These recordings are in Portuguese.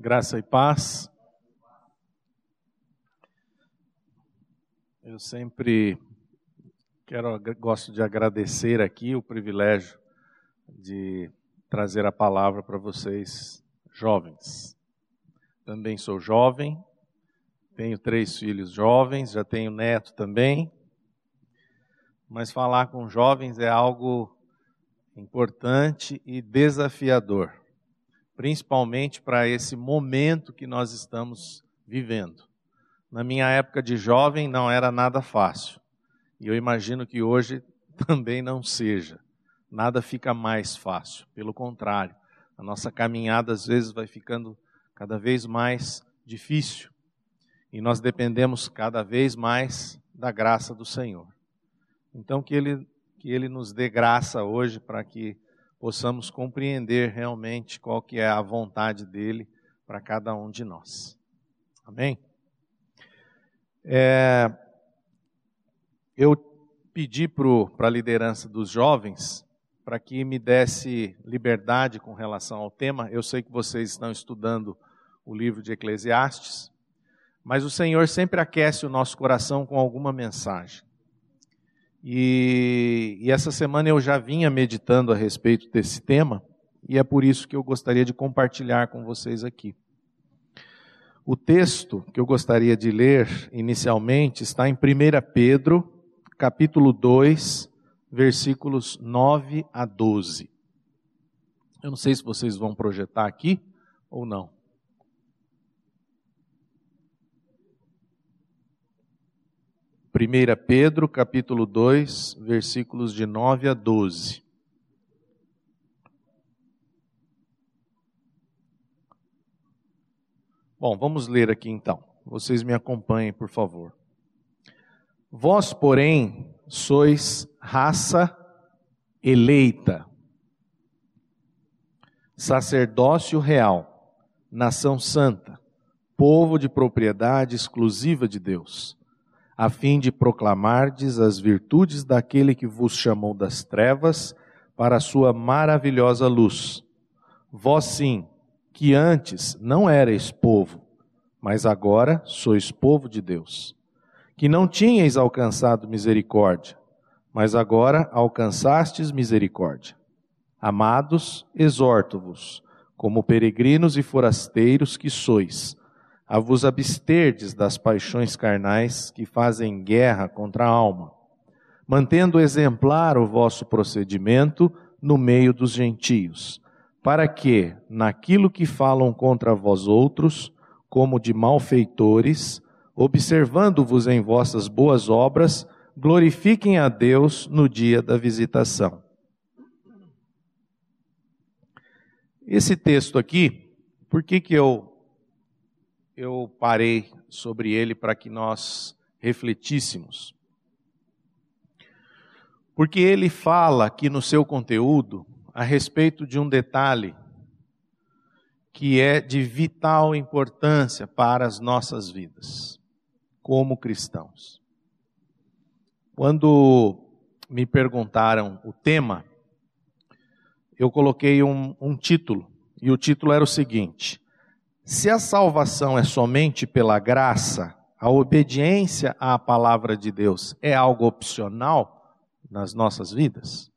Graça e paz. Eu sempre quero, gosto de agradecer aqui o privilégio de trazer a palavra para vocês, jovens. Também sou jovem, tenho três filhos jovens, já tenho neto também. Mas falar com jovens é algo importante e desafiador principalmente para esse momento que nós estamos vivendo. Na minha época de jovem não era nada fácil. E eu imagino que hoje também não seja. Nada fica mais fácil. Pelo contrário, a nossa caminhada às vezes vai ficando cada vez mais difícil. E nós dependemos cada vez mais da graça do Senhor. Então que ele que ele nos dê graça hoje para que possamos compreender realmente qual que é a vontade dele para cada um de nós. Amém? É, eu pedi para a liderança dos jovens para que me desse liberdade com relação ao tema. Eu sei que vocês estão estudando o livro de Eclesiastes, mas o Senhor sempre aquece o nosso coração com alguma mensagem. E, e, essa semana eu já vinha meditando a respeito desse tema, e é por isso que eu gostaria de compartilhar com vocês aqui. O texto que eu gostaria de ler inicialmente está em 1 Pedro, capítulo 2, versículos 9 a 12. Eu não sei se vocês vão projetar aqui ou não. 1 Pedro, capítulo 2, versículos de 9 a 12. Bom, vamos ler aqui então. Vocês me acompanhem, por favor. Vós, porém, sois raça eleita, sacerdócio real, nação santa, povo de propriedade exclusiva de Deus a fim de proclamardes as virtudes daquele que vos chamou das trevas para a sua maravilhosa luz. Vós sim, que antes não erais povo, mas agora sois povo de Deus. Que não tinhais alcançado misericórdia, mas agora alcançastes misericórdia. Amados, exorto-vos, como peregrinos e forasteiros que sois, a vos absterdes das paixões carnais que fazem guerra contra a alma, mantendo exemplar o vosso procedimento no meio dos gentios, para que, naquilo que falam contra vós outros, como de malfeitores, observando-vos em vossas boas obras, glorifiquem a Deus no dia da visitação. Esse texto aqui, por que, que eu eu parei sobre ele para que nós refletíssemos. Porque ele fala aqui no seu conteúdo a respeito de um detalhe que é de vital importância para as nossas vidas, como cristãos. Quando me perguntaram o tema, eu coloquei um, um título, e o título era o seguinte: se a salvação é somente pela graça, a obediência à palavra de Deus é algo opcional nas nossas vidas?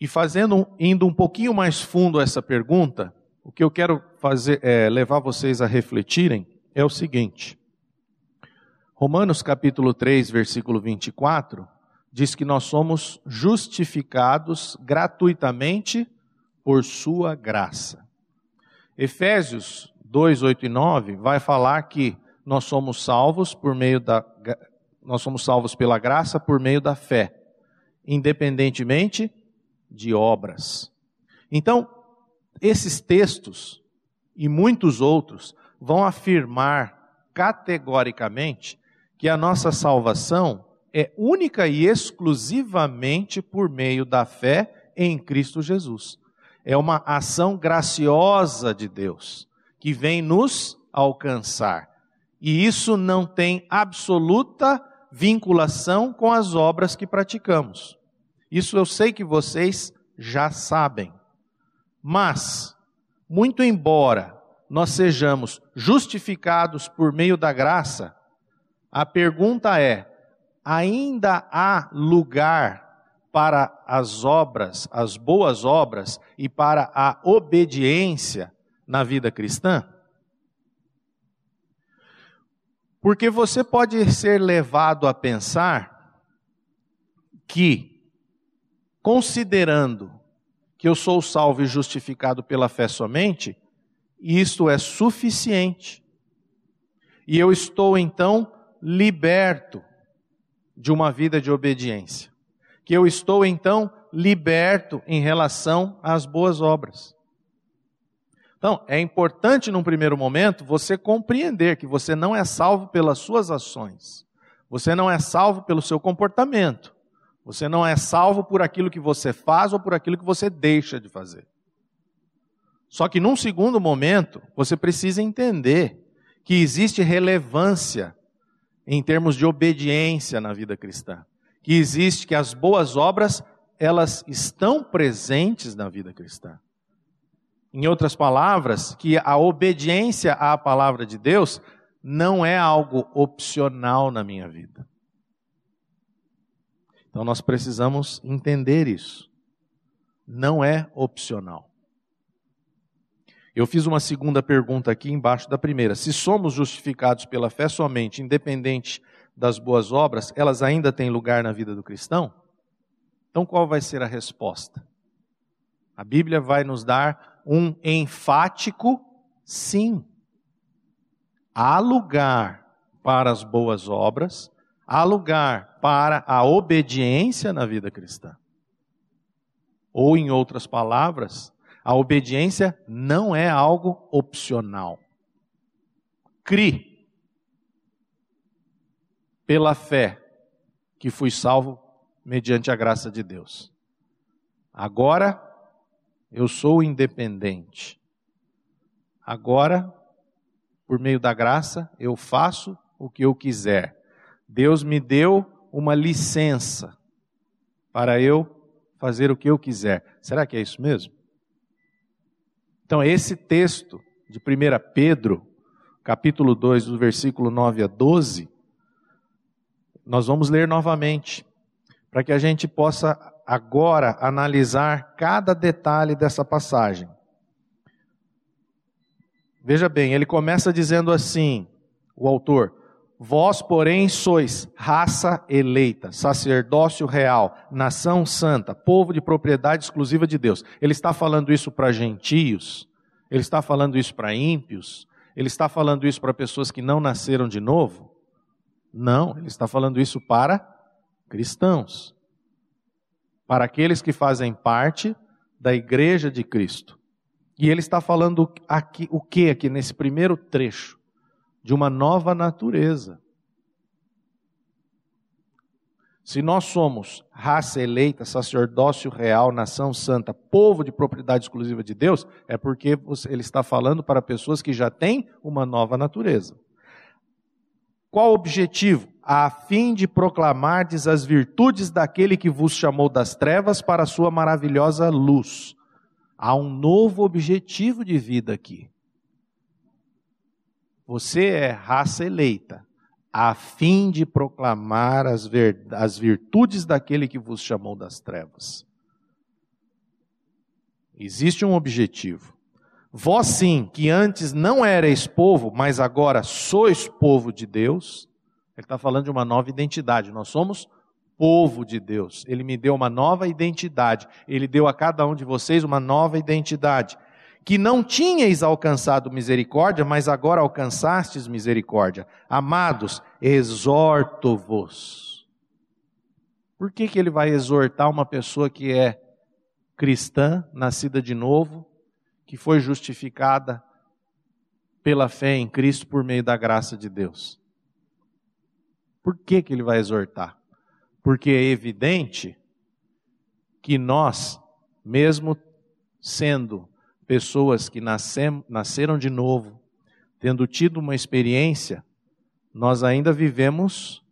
E fazendo, indo um pouquinho mais fundo essa pergunta, o que eu quero fazer é levar vocês a refletirem é o seguinte. Romanos capítulo 3, versículo 24, diz que nós somos justificados gratuitamente por sua graça. Efésios 2, 8 e 9 vai falar que nós somos salvos por meio da nós somos salvos pela graça por meio da fé, independentemente de obras. Então, esses textos e muitos outros vão afirmar categoricamente que a nossa salvação é única e exclusivamente por meio da fé em Cristo Jesus é uma ação graciosa de Deus que vem nos alcançar. E isso não tem absoluta vinculação com as obras que praticamos. Isso eu sei que vocês já sabem. Mas, muito embora nós sejamos justificados por meio da graça, a pergunta é: ainda há lugar para as obras, as boas obras e para a obediência na vida cristã? Porque você pode ser levado a pensar que, considerando que eu sou salvo e justificado pela fé somente, isto é suficiente. E eu estou então liberto de uma vida de obediência. Que eu estou então liberto em relação às boas obras. Então, é importante num primeiro momento você compreender que você não é salvo pelas suas ações. Você não é salvo pelo seu comportamento. Você não é salvo por aquilo que você faz ou por aquilo que você deixa de fazer. Só que num segundo momento, você precisa entender que existe relevância em termos de obediência na vida cristã. Que existe que as boas obras, elas estão presentes na vida cristã. Em outras palavras, que a obediência à palavra de Deus não é algo opcional na minha vida. Então nós precisamos entender isso. Não é opcional. Eu fiz uma segunda pergunta aqui embaixo da primeira. Se somos justificados pela fé somente, independente das boas obras, elas ainda têm lugar na vida do cristão? Então qual vai ser a resposta? A Bíblia vai nos dar um enfático sim. Há lugar para as boas obras, há lugar para a obediência na vida cristã. Ou, em outras palavras, a obediência não é algo opcional. Cri pela fé que fui salvo mediante a graça de Deus. Agora eu sou independente. Agora, por meio da graça, eu faço o que eu quiser. Deus me deu uma licença para eu fazer o que eu quiser. Será que é isso mesmo? Então, esse texto de 1 Pedro, capítulo 2, do versículo 9 a 12, nós vamos ler novamente, para que a gente possa agora analisar cada detalhe dessa passagem. Veja bem, ele começa dizendo assim, o autor: Vós, porém, sois raça eleita, sacerdócio real, nação santa, povo de propriedade exclusiva de Deus. Ele está falando isso para gentios, ele está falando isso para ímpios, ele está falando isso para pessoas que não nasceram de novo? Não, ele está falando isso para cristãos, para aqueles que fazem parte da igreja de Cristo. E ele está falando aqui o que aqui nesse primeiro trecho? de uma nova natureza. Se nós somos raça eleita, sacerdócio real, nação santa, povo de propriedade exclusiva de Deus, é porque ele está falando para pessoas que já têm uma nova natureza. Qual o objetivo? A fim de proclamardes as virtudes daquele que vos chamou das trevas para a sua maravilhosa luz. Há um novo objetivo de vida aqui. Você é raça eleita, a fim de proclamar as, as virtudes daquele que vos chamou das trevas. Existe um objetivo. Vós sim, que antes não erais povo, mas agora sois povo de Deus. Ele está falando de uma nova identidade. Nós somos povo de Deus. Ele me deu uma nova identidade. Ele deu a cada um de vocês uma nova identidade que não tinhais alcançado misericórdia, mas agora alcançastes misericórdia. Amados, exorto-vos. Por que, que ele vai exortar uma pessoa que é cristã, nascida de novo, que foi justificada pela fé em Cristo por meio da graça de Deus? Por que, que ele vai exortar? Porque é evidente que nós, mesmo sendo pessoas que nascem, nasceram de novo, tendo tido uma experiência, nós ainda vivemos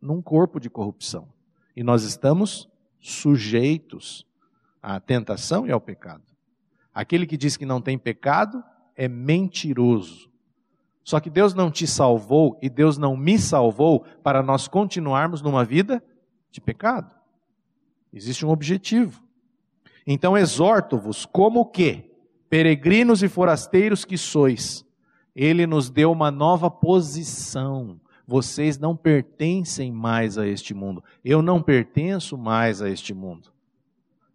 num corpo de corrupção. E nós estamos sujeitos à tentação e ao pecado. Aquele que diz que não tem pecado é mentiroso. Só que Deus não te salvou e Deus não me salvou para nós continuarmos numa vida de pecado. Existe um objetivo. Então exorto-vos, como que, peregrinos e forasteiros que sois, ele nos deu uma nova posição. Vocês não pertencem mais a este mundo. Eu não pertenço mais a este mundo.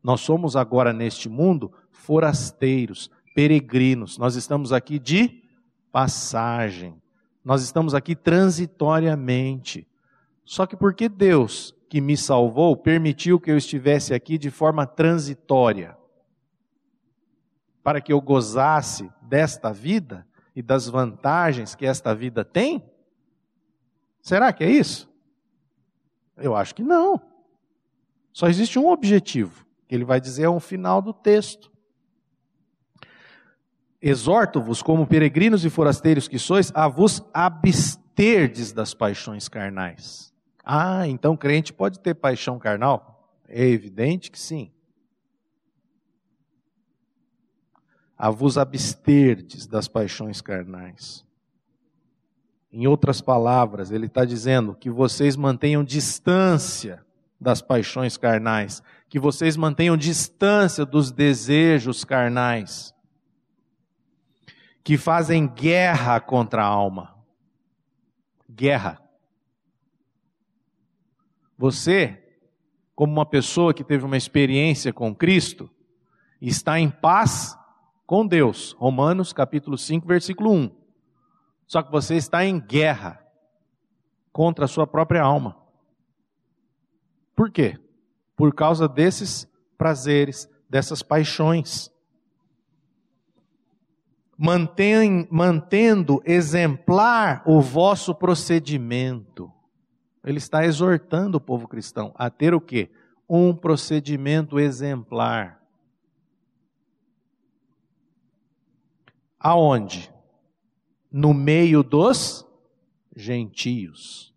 Nós somos agora neste mundo forasteiros, peregrinos. Nós estamos aqui de passagem. Nós estamos aqui transitoriamente. Só que porque Deus, que me salvou, permitiu que eu estivesse aqui de forma transitória, para que eu gozasse desta vida e das vantagens que esta vida tem? Será que é isso? Eu acho que não. Só existe um objetivo, que ele vai dizer ao final do texto. Exorto-vos, como peregrinos e forasteiros que sois, a vos absterdes das paixões carnais. Ah, então crente pode ter paixão carnal? É evidente que sim. A vos absterdes das paixões carnais. Em outras palavras, ele está dizendo que vocês mantenham distância das paixões carnais, que vocês mantenham distância dos desejos carnais que fazem guerra contra a alma. Guerra. Você, como uma pessoa que teve uma experiência com Cristo, está em paz com Deus. Romanos capítulo 5, versículo 1. Só que você está em guerra contra a sua própria alma. Por quê? Por causa desses prazeres, dessas paixões mantém, mantendo exemplar o vosso procedimento. Ele está exortando o povo cristão a ter o quê? Um procedimento exemplar. Aonde? No meio dos gentios.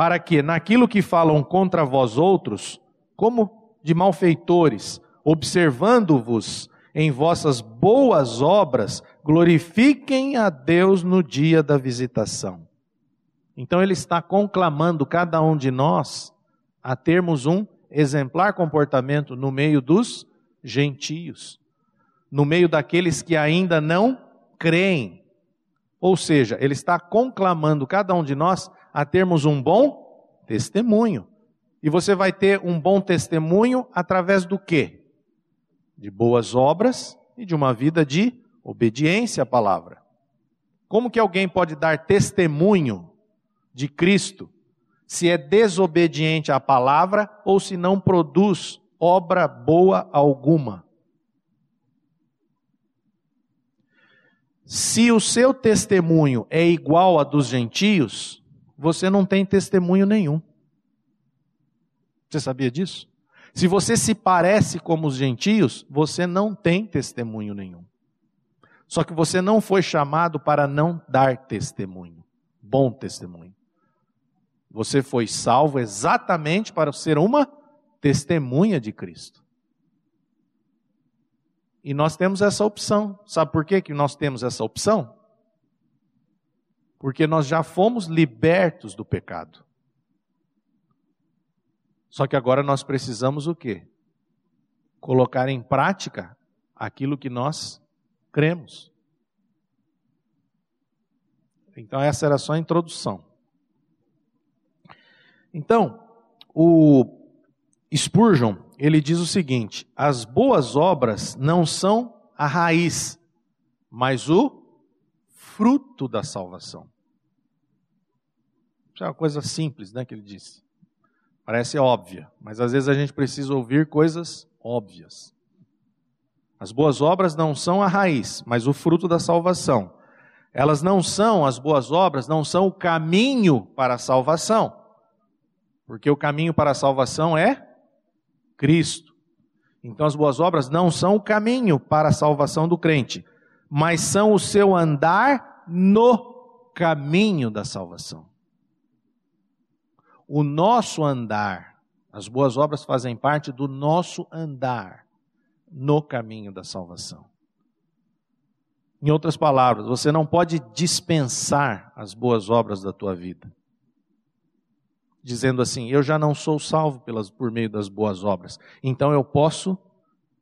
Para que naquilo que falam contra vós outros, como de malfeitores, observando-vos em vossas boas obras, glorifiquem a Deus no dia da visitação. Então ele está conclamando cada um de nós a termos um exemplar comportamento no meio dos gentios, no meio daqueles que ainda não creem. Ou seja, ele está conclamando cada um de nós a termos um bom testemunho. E você vai ter um bom testemunho através do quê? de boas obras e de uma vida de obediência à palavra. Como que alguém pode dar testemunho de Cristo se é desobediente à palavra ou se não produz obra boa alguma? Se o seu testemunho é igual a dos gentios, você não tem testemunho nenhum. Você sabia disso? Se você se parece como os gentios, você não tem testemunho nenhum. Só que você não foi chamado para não dar testemunho, bom testemunho. Você foi salvo exatamente para ser uma testemunha de Cristo. E nós temos essa opção. Sabe por que, que nós temos essa opção? Porque nós já fomos libertos do pecado. Só que agora nós precisamos o quê? Colocar em prática aquilo que nós cremos. Então, essa era só a introdução. Então, o Spurgeon, ele diz o seguinte: as boas obras não são a raiz, mas o fruto da salvação. Isso é uma coisa simples, né, que ele disse. Parece óbvia, mas às vezes a gente precisa ouvir coisas óbvias. As boas obras não são a raiz, mas o fruto da salvação. Elas não são, as boas obras não são o caminho para a salvação. Porque o caminho para a salvação é Cristo. Então as boas obras não são o caminho para a salvação do crente, mas são o seu andar no caminho da salvação o nosso andar. As boas obras fazem parte do nosso andar no caminho da salvação. Em outras palavras, você não pode dispensar as boas obras da tua vida. Dizendo assim, eu já não sou salvo pelas, por meio das boas obras, então eu posso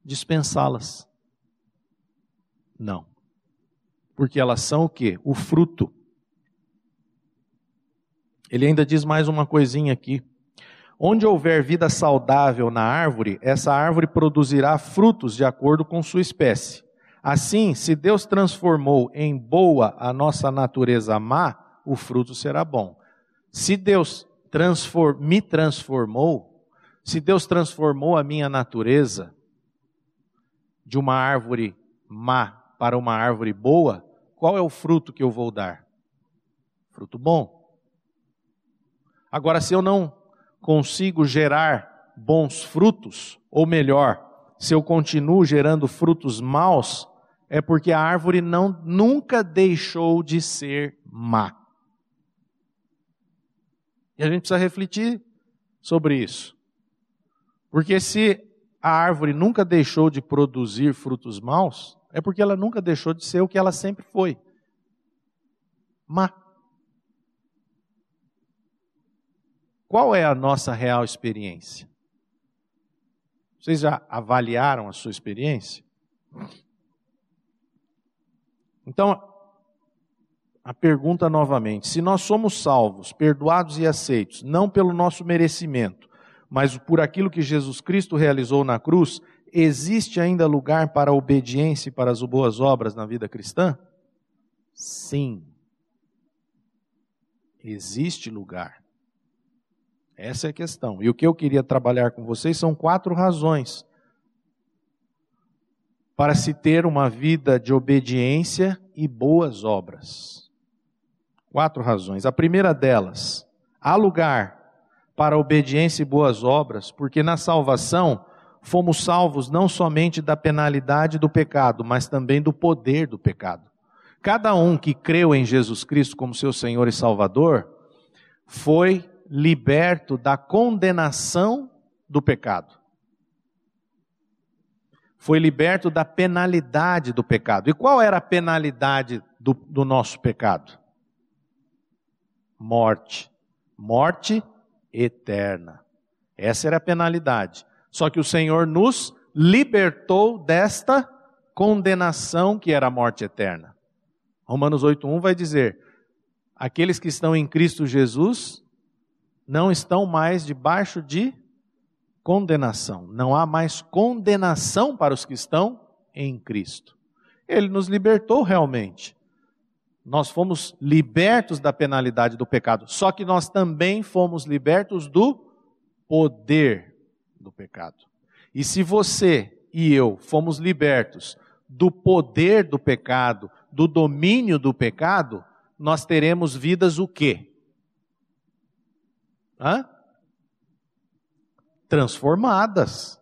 dispensá-las. Não. Porque elas são o que? O fruto. Ele ainda diz mais uma coisinha aqui. Onde houver vida saudável na árvore, essa árvore produzirá frutos de acordo com sua espécie. Assim, se Deus transformou em boa a nossa natureza má, o fruto será bom. Se Deus transform, me transformou, se Deus transformou a minha natureza de uma árvore má para uma árvore boa, qual é o fruto que eu vou dar? Fruto bom. Agora, se eu não consigo gerar bons frutos, ou melhor, se eu continuo gerando frutos maus, é porque a árvore não nunca deixou de ser má. E a gente precisa refletir sobre isso. Porque se a árvore nunca deixou de produzir frutos maus, é porque ela nunca deixou de ser o que ela sempre foi: má. Qual é a nossa real experiência? Vocês já avaliaram a sua experiência? Então, a pergunta novamente: se nós somos salvos, perdoados e aceitos, não pelo nosso merecimento, mas por aquilo que Jesus Cristo realizou na cruz, existe ainda lugar para a obediência e para as boas obras na vida cristã? Sim. Existe lugar. Essa é a questão. E o que eu queria trabalhar com vocês são quatro razões para se ter uma vida de obediência e boas obras. Quatro razões. A primeira delas, há lugar para obediência e boas obras, porque na salvação fomos salvos não somente da penalidade do pecado, mas também do poder do pecado. Cada um que creu em Jesus Cristo como seu Senhor e Salvador foi liberto da condenação do pecado. Foi liberto da penalidade do pecado. E qual era a penalidade do, do nosso pecado? Morte. Morte eterna. Essa era a penalidade. Só que o Senhor nos libertou desta condenação que era a morte eterna. Romanos 8:1 vai dizer: aqueles que estão em Cristo Jesus não estão mais debaixo de condenação. Não há mais condenação para os que estão em Cristo. Ele nos libertou realmente. Nós fomos libertos da penalidade do pecado, só que nós também fomos libertos do poder do pecado. E se você e eu fomos libertos do poder do pecado, do domínio do pecado, nós teremos vidas o quê? Hã? Transformadas.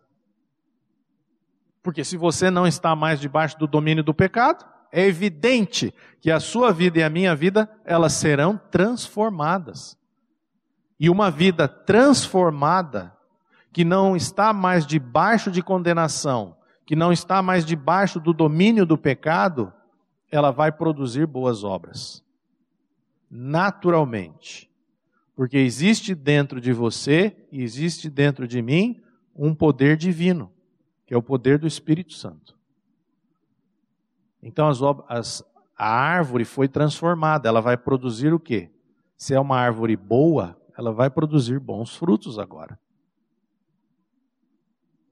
Porque se você não está mais debaixo do domínio do pecado, é evidente que a sua vida e a minha vida, elas serão transformadas. E uma vida transformada, que não está mais debaixo de condenação, que não está mais debaixo do domínio do pecado, ela vai produzir boas obras. Naturalmente. Porque existe dentro de você e existe dentro de mim um poder divino, que é o poder do Espírito Santo. Então as, as, a árvore foi transformada, ela vai produzir o quê? Se é uma árvore boa, ela vai produzir bons frutos agora.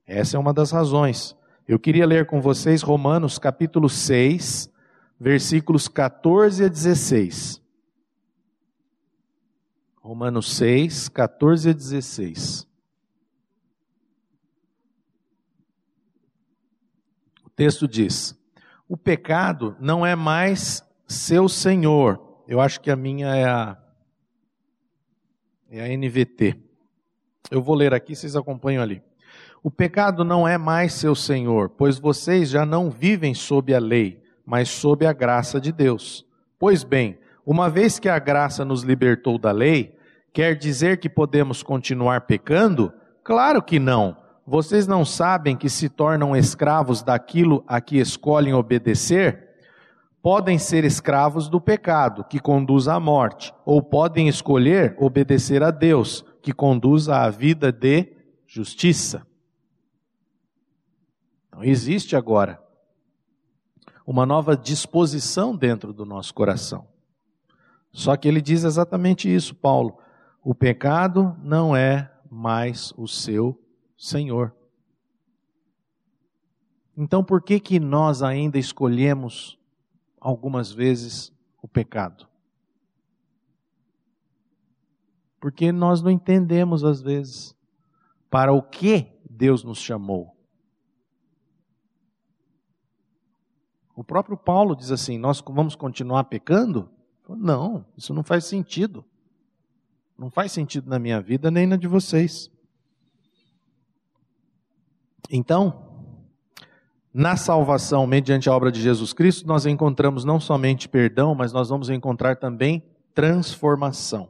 Essa é uma das razões. Eu queria ler com vocês Romanos capítulo 6, versículos 14 a 16. Romanos 6, 14 a 16. O texto diz: O pecado não é mais seu senhor. Eu acho que a minha é a, é a NVT. Eu vou ler aqui, vocês acompanham ali. O pecado não é mais seu senhor, pois vocês já não vivem sob a lei, mas sob a graça de Deus. Pois bem, uma vez que a graça nos libertou da lei, Quer dizer que podemos continuar pecando? Claro que não, vocês não sabem que se tornam escravos daquilo a que escolhem obedecer? Podem ser escravos do pecado, que conduz à morte, ou podem escolher obedecer a Deus, que conduz à vida de justiça. Então, existe agora uma nova disposição dentro do nosso coração. Só que ele diz exatamente isso, Paulo. O pecado não é mais o seu Senhor. Então, por que que nós ainda escolhemos algumas vezes o pecado? Porque nós não entendemos às vezes para o que Deus nos chamou. O próprio Paulo diz assim: Nós vamos continuar pecando? Não, isso não faz sentido. Não faz sentido na minha vida nem na de vocês. Então, na salvação mediante a obra de Jesus Cristo, nós encontramos não somente perdão, mas nós vamos encontrar também transformação.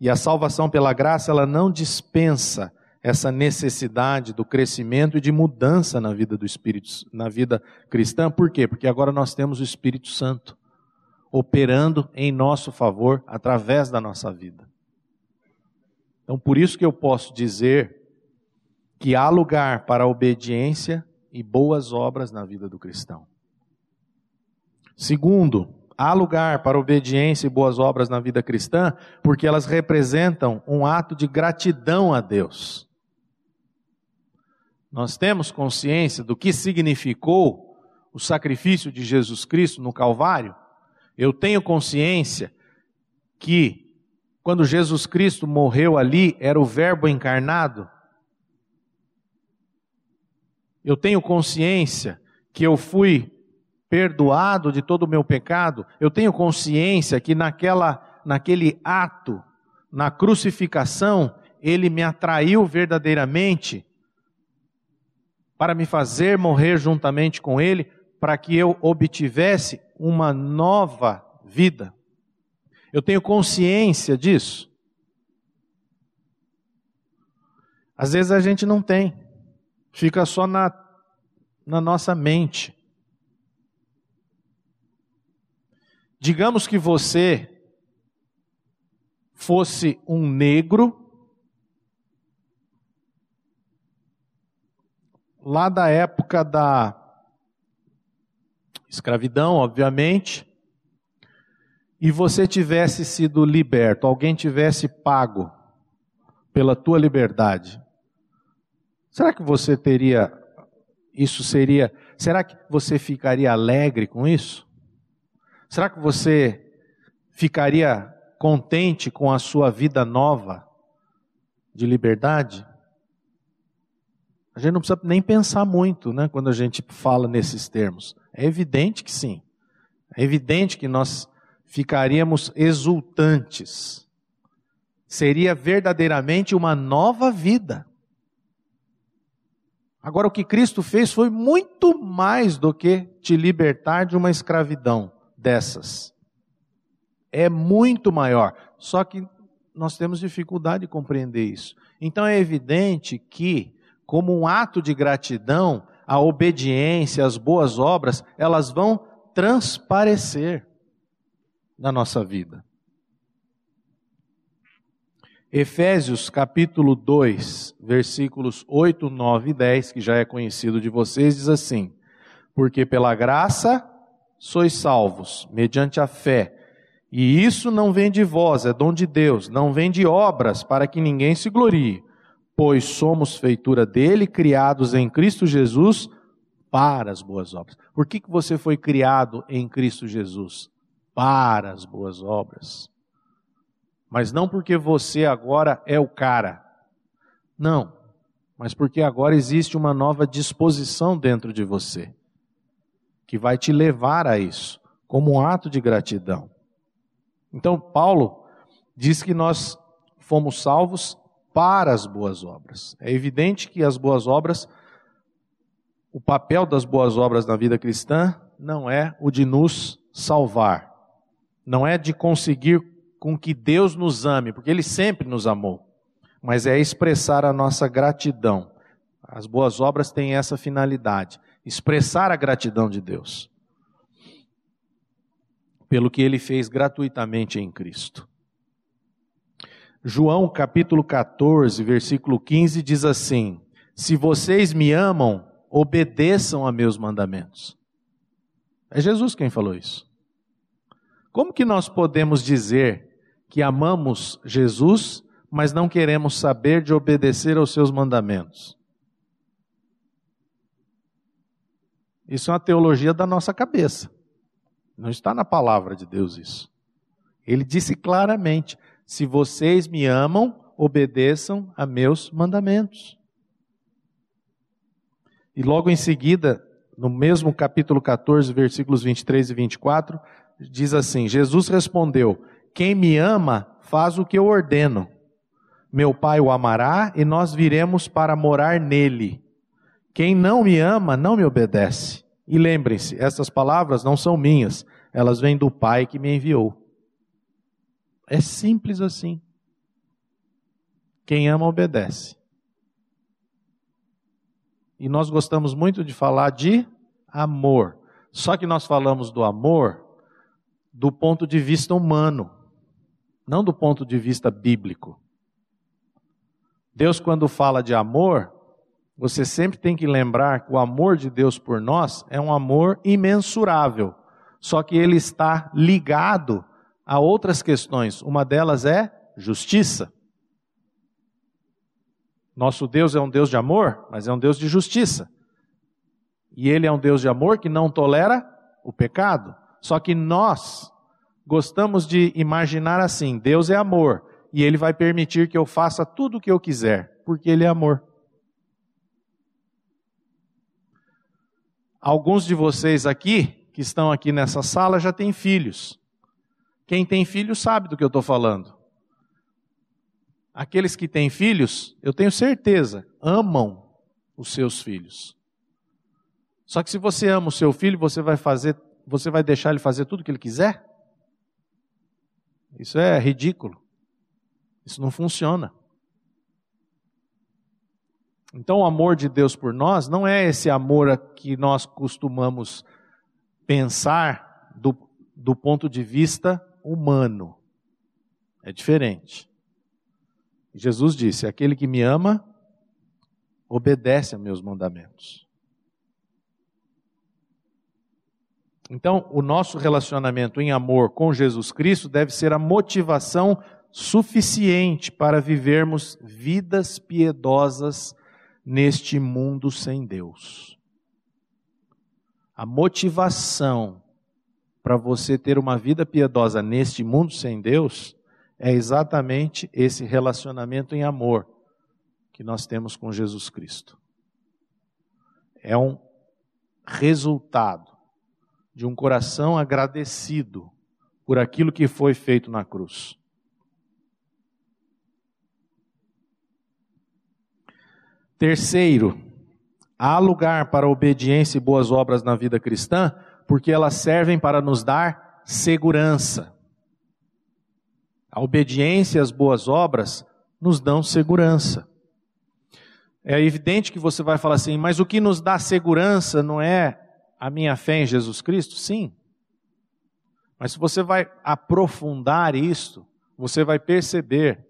E a salvação pela graça, ela não dispensa essa necessidade do crescimento e de mudança na vida do Espírito, na vida cristã. Por quê? Porque agora nós temos o Espírito Santo operando em nosso favor através da nossa vida. Então, por isso que eu posso dizer que há lugar para obediência e boas obras na vida do cristão. Segundo, há lugar para obediência e boas obras na vida cristã, porque elas representam um ato de gratidão a Deus. Nós temos consciência do que significou o sacrifício de Jesus Cristo no Calvário? Eu tenho consciência que quando Jesus Cristo morreu ali, era o Verbo encarnado? Eu tenho consciência que eu fui perdoado de todo o meu pecado? Eu tenho consciência que naquela, naquele ato, na crucificação, ele me atraiu verdadeiramente para me fazer morrer juntamente com Ele, para que eu obtivesse uma nova vida. Eu tenho consciência disso. Às vezes a gente não tem, fica só na, na nossa mente. Digamos que você fosse um negro lá da época da escravidão, obviamente, e você tivesse sido liberto, alguém tivesse pago pela tua liberdade, será que você teria, isso seria, será que você ficaria alegre com isso? Será que você ficaria contente com a sua vida nova de liberdade? A gente não precisa nem pensar muito, né, quando a gente fala nesses termos. É evidente que sim. É evidente que nós ficaríamos exultantes. Seria verdadeiramente uma nova vida. Agora, o que Cristo fez foi muito mais do que te libertar de uma escravidão dessas. É muito maior. Só que nós temos dificuldade de compreender isso. Então é evidente que como um ato de gratidão, a obediência, as boas obras, elas vão transparecer na nossa vida. Efésios capítulo 2, versículos 8, 9 e 10, que já é conhecido de vocês, diz assim: Porque pela graça sois salvos, mediante a fé. E isso não vem de vós, é dom de Deus, não vem de obras, para que ninguém se glorie pois somos feitura dele, criados em Cristo Jesus para as boas obras. Por que, que você foi criado em Cristo Jesus? Para as boas obras. Mas não porque você agora é o cara. Não. Mas porque agora existe uma nova disposição dentro de você, que vai te levar a isso, como um ato de gratidão. Então, Paulo diz que nós fomos salvos para as boas obras. É evidente que as boas obras, o papel das boas obras na vida cristã não é o de nos salvar, não é de conseguir com que Deus nos ame, porque Ele sempre nos amou, mas é expressar a nossa gratidão, As boas obras têm essa finalidade: expressar a gratidão de Deus pelo que ele fez gratuitamente em Cristo. João capítulo 14, versículo 15 diz assim: Se vocês me amam, obedeçam a meus mandamentos. É Jesus quem falou isso. Como que nós podemos dizer que amamos Jesus, mas não queremos saber de obedecer aos seus mandamentos? Isso é uma teologia da nossa cabeça. Não está na palavra de Deus isso. Ele disse claramente: se vocês me amam, obedeçam a meus mandamentos. E logo em seguida, no mesmo capítulo 14, versículos 23 e 24, diz assim: Jesus respondeu: Quem me ama faz o que eu ordeno. Meu Pai o amará e nós viremos para morar nele. Quem não me ama não me obedece. E lembrem-se, essas palavras não são minhas, elas vêm do Pai que me enviou. É simples assim. Quem ama, obedece. E nós gostamos muito de falar de amor. Só que nós falamos do amor do ponto de vista humano, não do ponto de vista bíblico. Deus, quando fala de amor, você sempre tem que lembrar que o amor de Deus por nós é um amor imensurável, só que ele está ligado a outras questões. Uma delas é justiça. Nosso Deus é um Deus de amor, mas é um Deus de justiça. E ele é um Deus de amor que não tolera o pecado. Só que nós gostamos de imaginar assim: Deus é amor, e ele vai permitir que eu faça tudo o que eu quiser, porque ele é amor. Alguns de vocês aqui, que estão aqui nessa sala, já têm filhos. Quem tem filhos sabe do que eu estou falando. Aqueles que têm filhos, eu tenho certeza, amam os seus filhos. Só que se você ama o seu filho, você vai fazer, você vai deixar ele fazer tudo o que ele quiser? Isso é ridículo. Isso não funciona. Então, o amor de Deus por nós não é esse amor que nós costumamos pensar do, do ponto de vista humano. É diferente. Jesus disse: Aquele que me ama, obedece a meus mandamentos. Então, o nosso relacionamento em amor com Jesus Cristo deve ser a motivação suficiente para vivermos vidas piedosas neste mundo sem Deus. A motivação para você ter uma vida piedosa neste mundo sem Deus é exatamente esse relacionamento em amor que nós temos com Jesus Cristo. É um resultado de um coração agradecido por aquilo que foi feito na cruz. Terceiro, há lugar para obediência e boas obras na vida cristã, porque elas servem para nos dar segurança. A obediência e as boas obras nos dão segurança. É evidente que você vai falar assim, mas o que nos dá segurança não é a minha fé em Jesus Cristo? Sim. Mas se você vai aprofundar isto, você vai perceber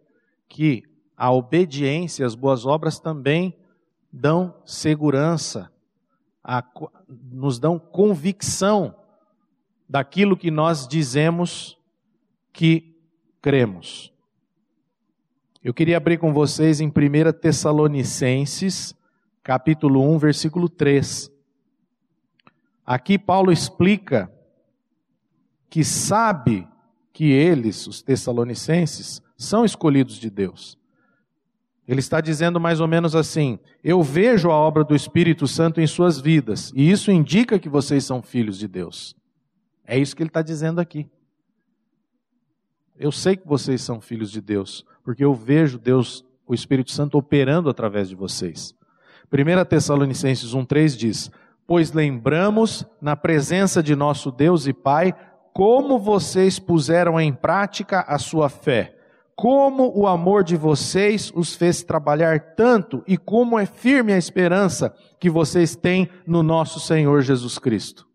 que a obediência e as boas obras também dão segurança, a, nos dão convicção daquilo que nós dizemos que cremos. Eu queria abrir com vocês em 1 Tessalonicenses, capítulo 1, versículo 3. Aqui Paulo explica que sabe que eles, os tessalonicenses, são escolhidos de Deus. Ele está dizendo mais ou menos assim: Eu vejo a obra do Espírito Santo em suas vidas, e isso indica que vocês são filhos de Deus. É isso que ele está dizendo aqui. Eu sei que vocês são filhos de Deus, porque eu vejo Deus, o Espírito Santo, operando através de vocês. 1 Tessalonicenses 1,3 diz: Pois lembramos, na presença de nosso Deus e Pai, como vocês puseram em prática a sua fé como o amor de vocês os fez trabalhar tanto e como é firme a esperança que vocês têm no nosso Senhor Jesus Cristo.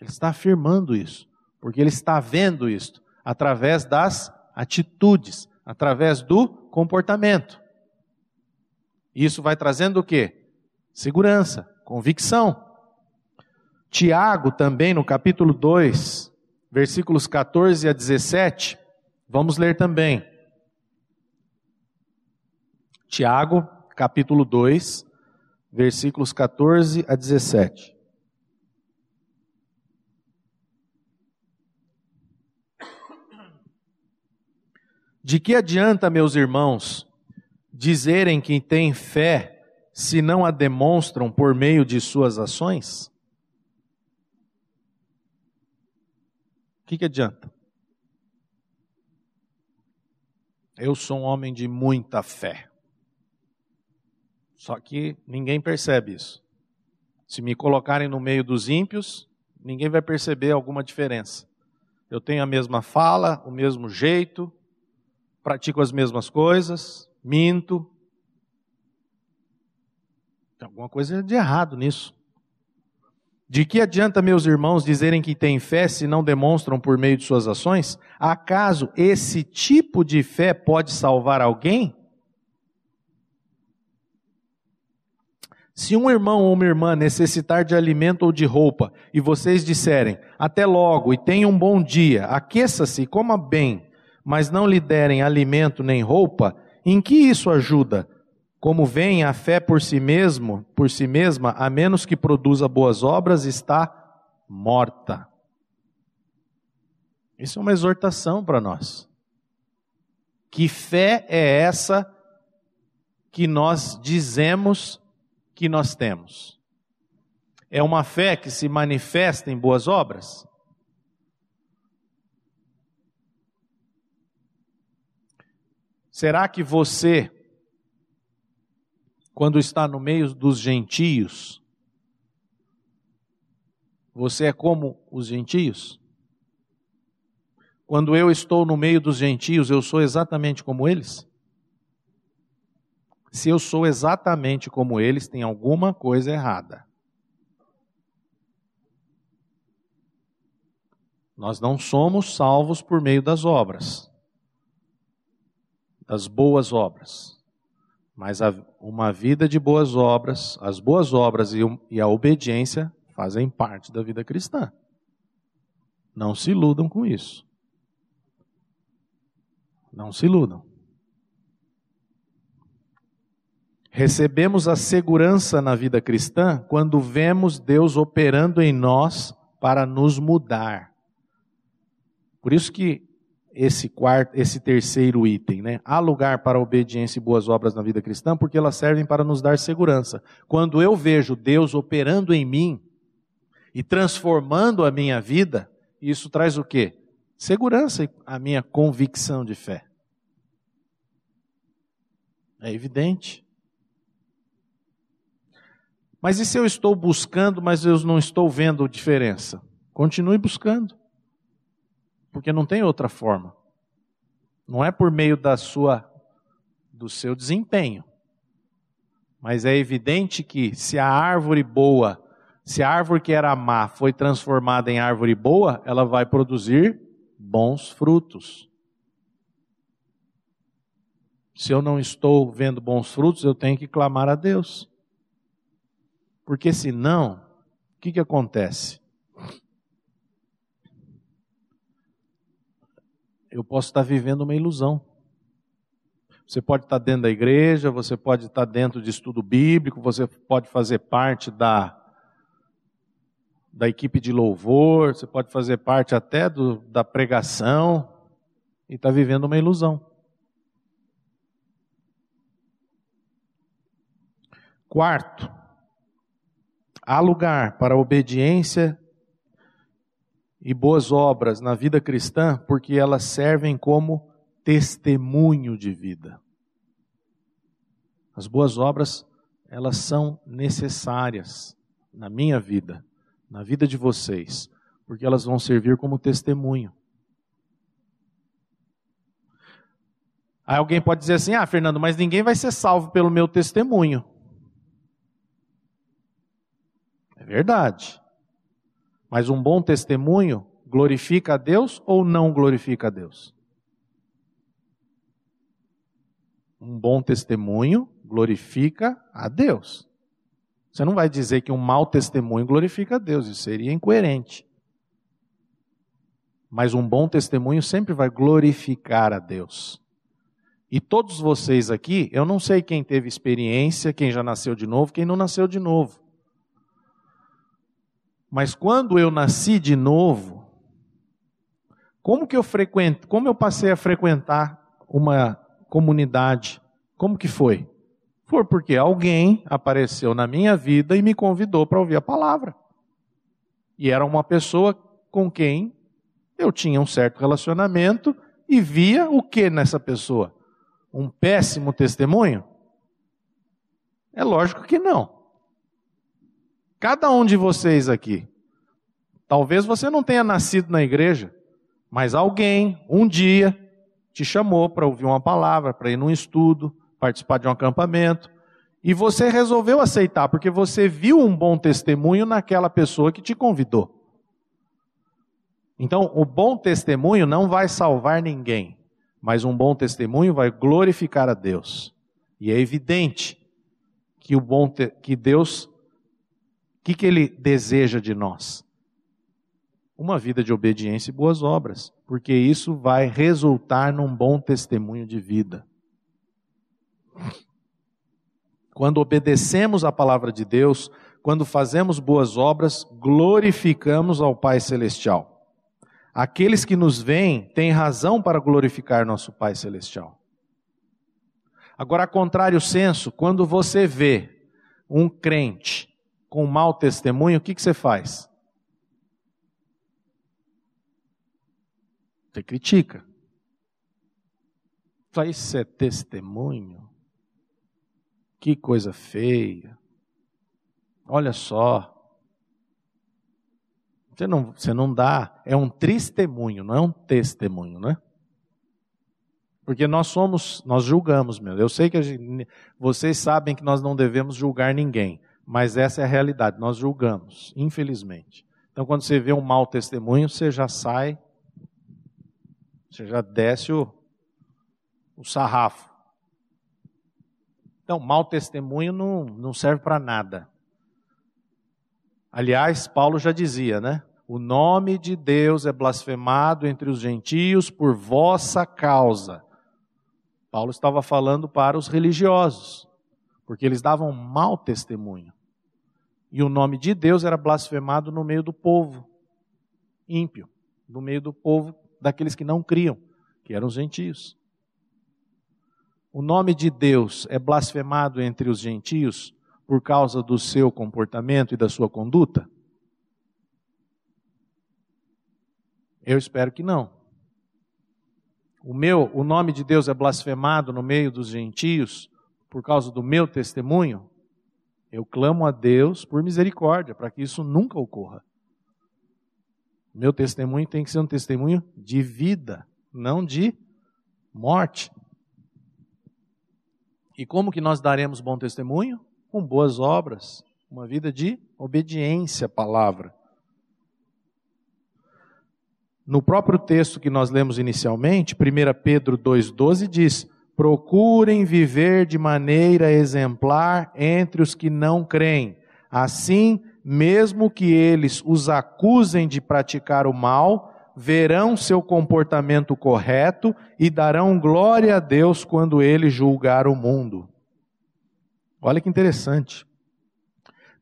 Ele está afirmando isso, porque ele está vendo isso através das atitudes, através do comportamento. Isso vai trazendo o quê? Segurança, convicção. Tiago também no capítulo 2, versículos 14 a 17, vamos ler também. Tiago, capítulo 2, versículos 14 a 17. De que adianta, meus irmãos, dizerem que têm fé se não a demonstram por meio de suas ações? O que, que adianta? Eu sou um homem de muita fé. Só que ninguém percebe isso. Se me colocarem no meio dos ímpios, ninguém vai perceber alguma diferença. Eu tenho a mesma fala, o mesmo jeito, pratico as mesmas coisas, minto. Tem alguma coisa de errado nisso. De que adianta, meus irmãos, dizerem que têm fé se não demonstram por meio de suas ações? Acaso esse tipo de fé pode salvar alguém? Se um irmão ou uma irmã necessitar de alimento ou de roupa, e vocês disserem, até logo e tenha um bom dia, aqueça-se e coma bem, mas não lhe derem alimento nem roupa, em que isso ajuda? Como vem a fé por si mesmo, por si mesma, a menos que produza boas obras, está morta. Isso é uma exortação para nós. Que fé é essa que nós dizemos que nós temos? É uma fé que se manifesta em boas obras? Será que você, quando está no meio dos gentios, você é como os gentios? Quando eu estou no meio dos gentios, eu sou exatamente como eles? Se eu sou exatamente como eles, tem alguma coisa errada. Nós não somos salvos por meio das obras das boas obras. Mas uma vida de boas obras, as boas obras e, e a obediência fazem parte da vida cristã. Não se iludam com isso. Não se iludam. Recebemos a segurança na vida cristã quando vemos Deus operando em nós para nos mudar. Por isso que esse quarto, esse terceiro item, né? Há lugar para obediência e boas obras na vida cristã, porque elas servem para nos dar segurança. Quando eu vejo Deus operando em mim e transformando a minha vida, isso traz o quê? Segurança a minha convicção de fé. É evidente. Mas e se eu estou buscando, mas eu não estou vendo diferença? Continue buscando porque não tem outra forma. Não é por meio da sua do seu desempenho. Mas é evidente que se a árvore boa, se a árvore que era má foi transformada em árvore boa, ela vai produzir bons frutos. Se eu não estou vendo bons frutos, eu tenho que clamar a Deus. Porque senão, o que, que acontece? Eu posso estar vivendo uma ilusão. Você pode estar dentro da igreja, você pode estar dentro de estudo bíblico, você pode fazer parte da, da equipe de louvor, você pode fazer parte até do, da pregação e está vivendo uma ilusão. Quarto, há lugar para obediência e boas obras na vida cristã porque elas servem como testemunho de vida. As boas obras, elas são necessárias na minha vida, na vida de vocês, porque elas vão servir como testemunho. Aí alguém pode dizer assim: ah, Fernando, mas ninguém vai ser salvo pelo meu testemunho. É verdade. Mas um bom testemunho glorifica a Deus ou não glorifica a Deus? Um bom testemunho glorifica a Deus. Você não vai dizer que um mau testemunho glorifica a Deus, isso seria incoerente. Mas um bom testemunho sempre vai glorificar a Deus. E todos vocês aqui, eu não sei quem teve experiência, quem já nasceu de novo, quem não nasceu de novo. Mas quando eu nasci de novo, como que eu frequento, como eu passei a frequentar uma comunidade? Como que foi? Foi porque alguém apareceu na minha vida e me convidou para ouvir a palavra. E era uma pessoa com quem eu tinha um certo relacionamento e via o que nessa pessoa? um péssimo testemunho? É lógico que não. Cada um de vocês aqui, talvez você não tenha nascido na igreja, mas alguém, um dia, te chamou para ouvir uma palavra, para ir num estudo, participar de um acampamento, e você resolveu aceitar, porque você viu um bom testemunho naquela pessoa que te convidou. Então, o bom testemunho não vai salvar ninguém mas um bom testemunho vai glorificar a Deus. E é evidente que o bom que Deus que, que ele deseja de nós? Uma vida de obediência e boas obras, porque isso vai resultar num bom testemunho de vida. Quando obedecemos a palavra de Deus, quando fazemos boas obras, glorificamos ao Pai Celestial. Aqueles que nos veem têm razão para glorificar nosso Pai Celestial. Agora, a contrário senso, quando você vê um crente com mau testemunho, o que, que você faz? Você critica. Fala, isso é testemunho? Que coisa feia. Olha só, você não, você não dá, é um testemunho, não é um testemunho, né? Porque nós somos, nós julgamos, meu. Eu sei que gente, vocês sabem que nós não devemos julgar ninguém, mas essa é a realidade, nós julgamos, infelizmente. Então, quando você vê um mau testemunho, você já sai, você já desce o, o sarrafo. Então, mau testemunho não, não serve para nada. Aliás, Paulo já dizia, né? O nome de Deus é blasfemado entre os gentios por vossa causa. Paulo estava falando para os religiosos, porque eles davam mau testemunho. E o nome de Deus era blasfemado no meio do povo ímpio, no meio do povo daqueles que não criam, que eram os gentios. O nome de Deus é blasfemado entre os gentios por causa do seu comportamento e da sua conduta? Eu espero que não. O meu, o nome de Deus é blasfemado no meio dos gentios por causa do meu testemunho? Eu clamo a Deus por misericórdia, para que isso nunca ocorra. Meu testemunho tem que ser um testemunho de vida, não de morte. E como que nós daremos bom testemunho? Com boas obras, uma vida de obediência à palavra. No próprio texto que nós lemos inicialmente, 1 Pedro 2,12 diz: Procurem viver de maneira exemplar entre os que não creem. Assim, mesmo que eles os acusem de praticar o mal, verão seu comportamento correto e darão glória a Deus quando ele julgar o mundo. Olha que interessante.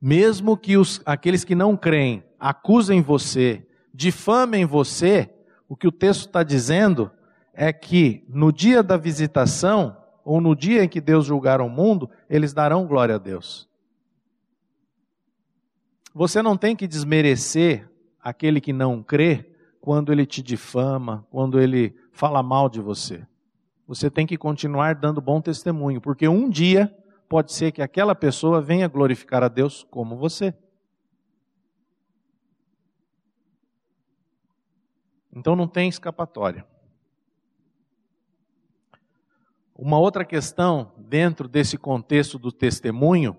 Mesmo que os, aqueles que não creem acusem você difamem você, o que o texto está dizendo é que no dia da visitação, ou no dia em que Deus julgar o mundo, eles darão glória a Deus. Você não tem que desmerecer aquele que não crê quando ele te difama, quando ele fala mal de você. Você tem que continuar dando bom testemunho, porque um dia pode ser que aquela pessoa venha glorificar a Deus como você. Então não tem escapatória. Uma outra questão, dentro desse contexto do testemunho,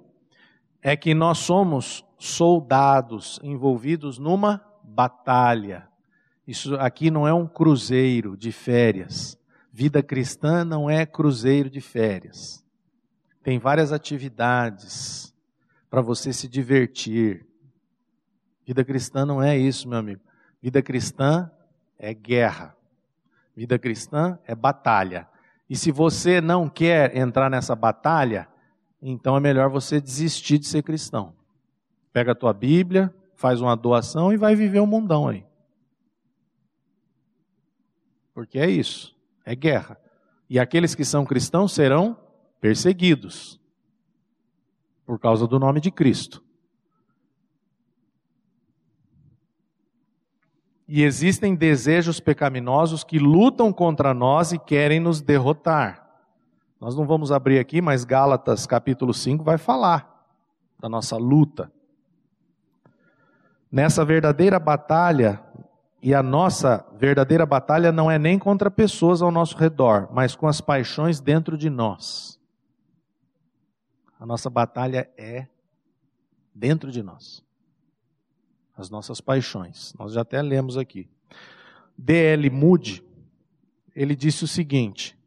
é que nós somos soldados envolvidos numa batalha. Isso aqui não é um cruzeiro de férias. Vida cristã não é cruzeiro de férias. Tem várias atividades para você se divertir. Vida cristã não é isso, meu amigo. Vida cristã é guerra. Vida cristã é batalha. E se você não quer entrar nessa batalha, então é melhor você desistir de ser cristão. Pega a tua Bíblia, faz uma doação e vai viver o um mundão aí. Porque é isso, é guerra. E aqueles que são cristãos serão perseguidos por causa do nome de Cristo. E existem desejos pecaminosos que lutam contra nós e querem nos derrotar. Nós não vamos abrir aqui, mas Gálatas capítulo 5 vai falar da nossa luta. Nessa verdadeira batalha, e a nossa verdadeira batalha não é nem contra pessoas ao nosso redor, mas com as paixões dentro de nós. A nossa batalha é dentro de nós as nossas paixões. Nós já até lemos aqui. D.L. Moody, ele disse o seguinte: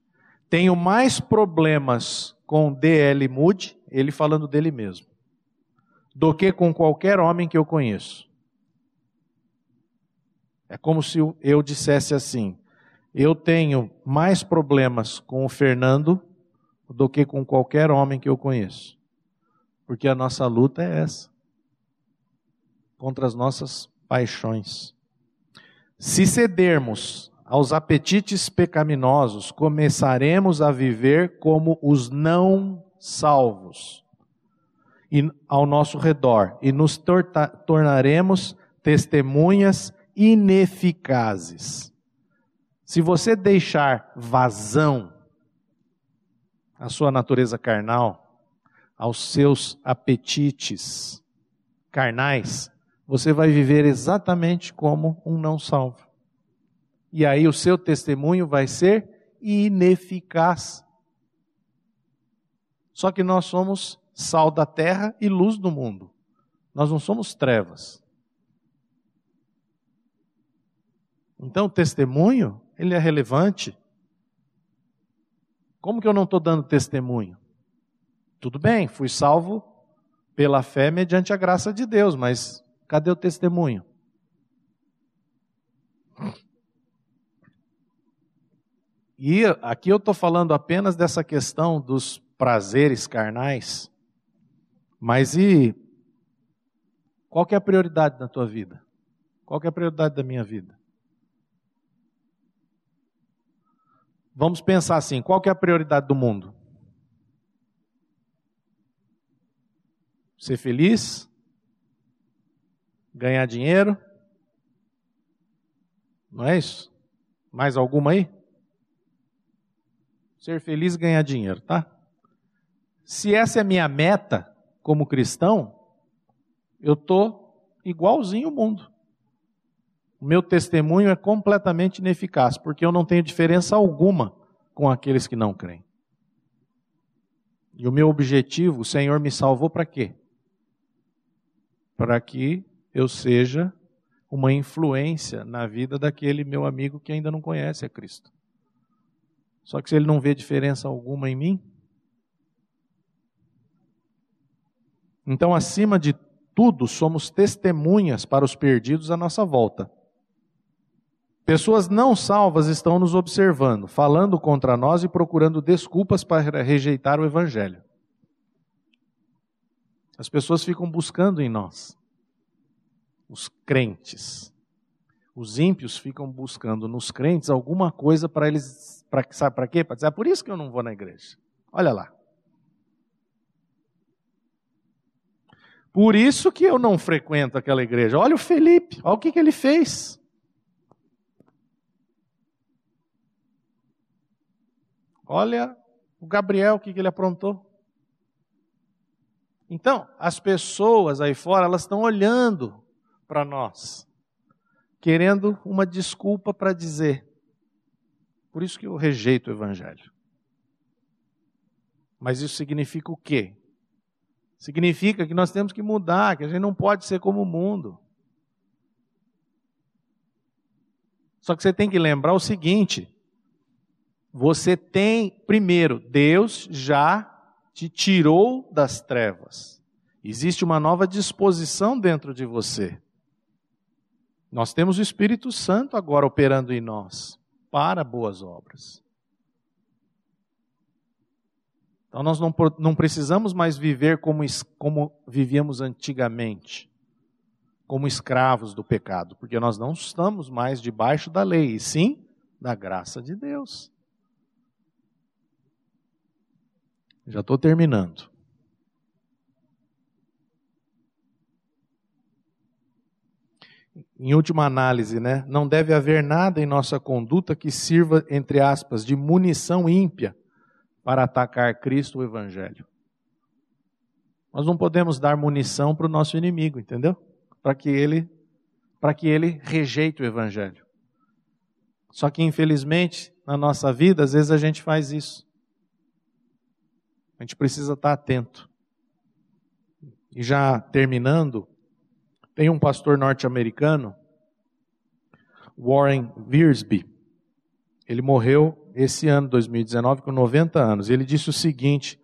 tenho mais problemas com D.L. Moody, ele falando dele mesmo, do que com qualquer homem que eu conheço. É como se eu dissesse assim: eu tenho mais problemas com o Fernando do que com qualquer homem que eu conheço. Porque a nossa luta é essa contra as nossas paixões. Se cedermos aos apetites pecaminosos, começaremos a viver como os não salvos e ao nosso redor e nos tornaremos testemunhas ineficazes. Se você deixar vazão à sua natureza carnal, aos seus apetites carnais, você vai viver exatamente como um não salvo. E aí o seu testemunho vai ser ineficaz. Só que nós somos sal da terra e luz do mundo. Nós não somos trevas. Então o testemunho, ele é relevante. Como que eu não estou dando testemunho? Tudo bem, fui salvo pela fé mediante a graça de Deus, mas Cadê o testemunho? E aqui eu estou falando apenas dessa questão dos prazeres carnais, mas e qual é a prioridade da tua vida? Qual é a prioridade da minha vida? Vamos pensar assim, qual é a prioridade do mundo? Ser feliz? Ganhar dinheiro. Não é isso? Mais alguma aí? Ser feliz e ganhar dinheiro, tá? Se essa é a minha meta como cristão, eu tô igualzinho o mundo. O meu testemunho é completamente ineficaz, porque eu não tenho diferença alguma com aqueles que não creem. E o meu objetivo, o Senhor me salvou para quê? Para que eu seja uma influência na vida daquele meu amigo que ainda não conhece a Cristo. Só que se ele não vê diferença alguma em mim, então acima de tudo somos testemunhas para os perdidos à nossa volta. Pessoas não salvas estão nos observando, falando contra nós e procurando desculpas para rejeitar o Evangelho. As pessoas ficam buscando em nós os crentes. Os ímpios ficam buscando nos crentes alguma coisa para eles, para sabe para quê? Para dizer, é por isso que eu não vou na igreja. Olha lá. Por isso que eu não frequento aquela igreja. Olha o Felipe, olha o que, que ele fez. Olha o Gabriel, o que, que ele aprontou. Então, as pessoas aí fora, elas estão olhando para nós, querendo uma desculpa para dizer. Por isso que eu rejeito o Evangelho. Mas isso significa o quê? Significa que nós temos que mudar, que a gente não pode ser como o mundo. Só que você tem que lembrar o seguinte: você tem, primeiro, Deus já te tirou das trevas. Existe uma nova disposição dentro de você. Nós temos o Espírito Santo agora operando em nós para boas obras. Então nós não, não precisamos mais viver como, como vivíamos antigamente, como escravos do pecado, porque nós não estamos mais debaixo da lei, e sim da graça de Deus. Já estou terminando. Em última análise, né, não deve haver nada em nossa conduta que sirva, entre aspas, de munição ímpia para atacar Cristo o Evangelho. Nós não podemos dar munição para o nosso inimigo, entendeu? Para que ele, para que ele rejeite o Evangelho. Só que infelizmente na nossa vida às vezes a gente faz isso. A gente precisa estar atento. E já terminando, tem um pastor norte-americano, Warren Wiersbe. Ele morreu esse ano, 2019, com 90 anos. Ele disse o seguinte,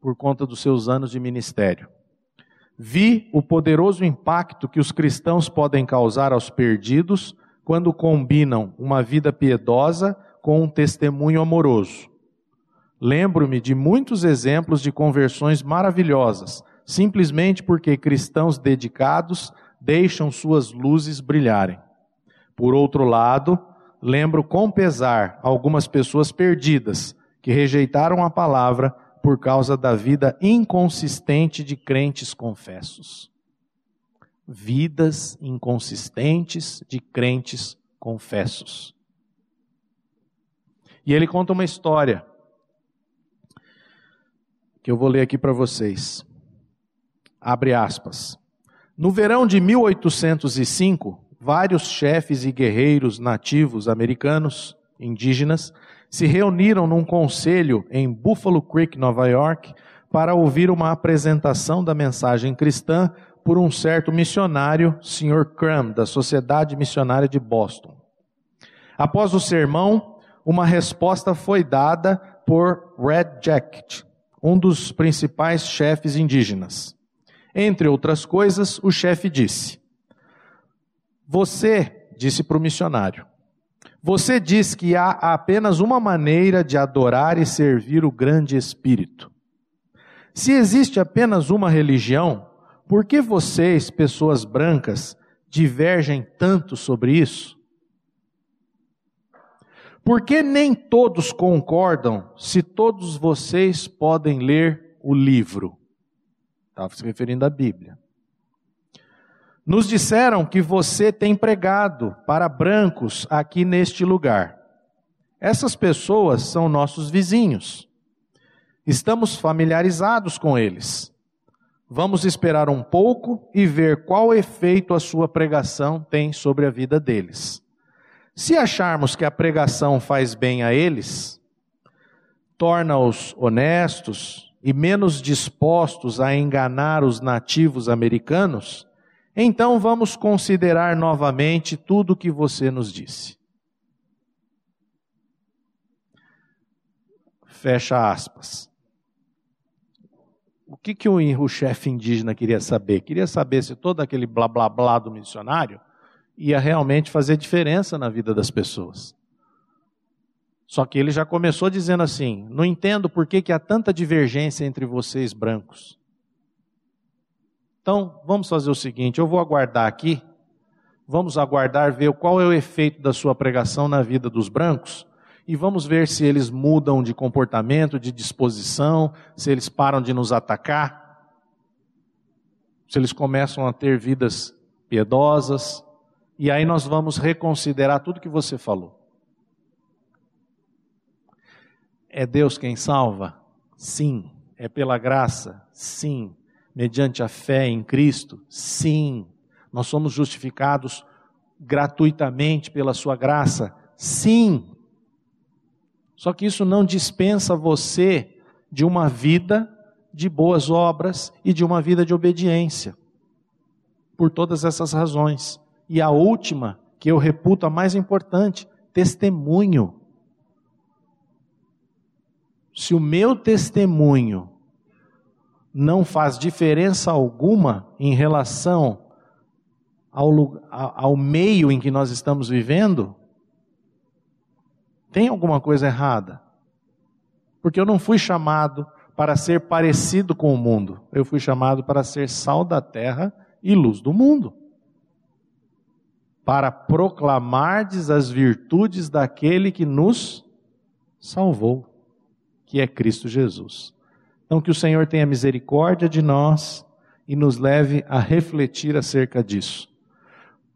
por conta dos seus anos de ministério: Vi o poderoso impacto que os cristãos podem causar aos perdidos quando combinam uma vida piedosa com um testemunho amoroso. Lembro-me de muitos exemplos de conversões maravilhosas, simplesmente porque cristãos dedicados deixam suas luzes brilharem. Por outro lado, lembro com pesar algumas pessoas perdidas que rejeitaram a palavra por causa da vida inconsistente de crentes confessos. Vidas inconsistentes de crentes confessos. E ele conta uma história que eu vou ler aqui para vocês. Abre aspas. No verão de 1805, vários chefes e guerreiros nativos americanos, indígenas, se reuniram num conselho em Buffalo Creek, Nova York, para ouvir uma apresentação da mensagem cristã por um certo missionário, Sr. Crum, da Sociedade Missionária de Boston. Após o sermão, uma resposta foi dada por Red Jacket, um dos principais chefes indígenas. Entre outras coisas, o chefe disse: Você, disse para o missionário, você diz que há apenas uma maneira de adorar e servir o grande Espírito. Se existe apenas uma religião, por que vocês, pessoas brancas, divergem tanto sobre isso? Por que nem todos concordam se todos vocês podem ler o livro? Estava se referindo à Bíblia. Nos disseram que você tem pregado para brancos aqui neste lugar. Essas pessoas são nossos vizinhos. Estamos familiarizados com eles. Vamos esperar um pouco e ver qual efeito a sua pregação tem sobre a vida deles. Se acharmos que a pregação faz bem a eles, torna-os honestos e menos dispostos a enganar os nativos americanos, então vamos considerar novamente tudo o que você nos disse. Fecha aspas. O que, que o, o chefe indígena queria saber? Queria saber se todo aquele blá blá blá do missionário ia realmente fazer diferença na vida das pessoas. Só que ele já começou dizendo assim: não entendo por que, que há tanta divergência entre vocês brancos. Então, vamos fazer o seguinte: eu vou aguardar aqui, vamos aguardar ver qual é o efeito da sua pregação na vida dos brancos, e vamos ver se eles mudam de comportamento, de disposição, se eles param de nos atacar, se eles começam a ter vidas piedosas, e aí nós vamos reconsiderar tudo que você falou. É Deus quem salva? Sim. É pela graça? Sim. Mediante a fé em Cristo? Sim. Nós somos justificados gratuitamente pela Sua graça? Sim. Só que isso não dispensa você de uma vida de boas obras e de uma vida de obediência. Por todas essas razões. E a última, que eu reputo a mais importante, testemunho. Se o meu testemunho não faz diferença alguma em relação ao, ao meio em que nós estamos vivendo, tem alguma coisa errada. Porque eu não fui chamado para ser parecido com o mundo, eu fui chamado para ser sal da terra e luz do mundo. Para proclamardes as virtudes daquele que nos salvou, que é Cristo Jesus. Então, que o Senhor tenha misericórdia de nós e nos leve a refletir acerca disso.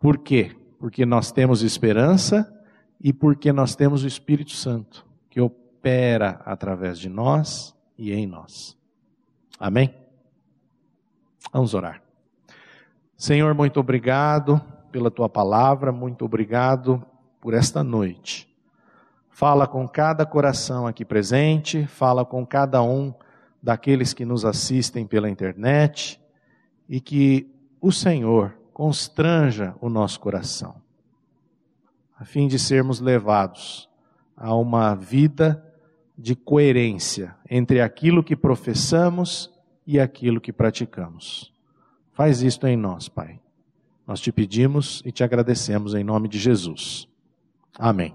Por quê? Porque nós temos esperança e porque nós temos o Espírito Santo, que opera através de nós e em nós. Amém? Vamos orar. Senhor, muito obrigado pela tua palavra, muito obrigado por esta noite. Fala com cada coração aqui presente, fala com cada um daqueles que nos assistem pela internet e que o Senhor constranja o nosso coração, a fim de sermos levados a uma vida de coerência entre aquilo que professamos e aquilo que praticamos. Faz isto em nós, Pai. Nós te pedimos e te agradecemos em nome de Jesus. Amém.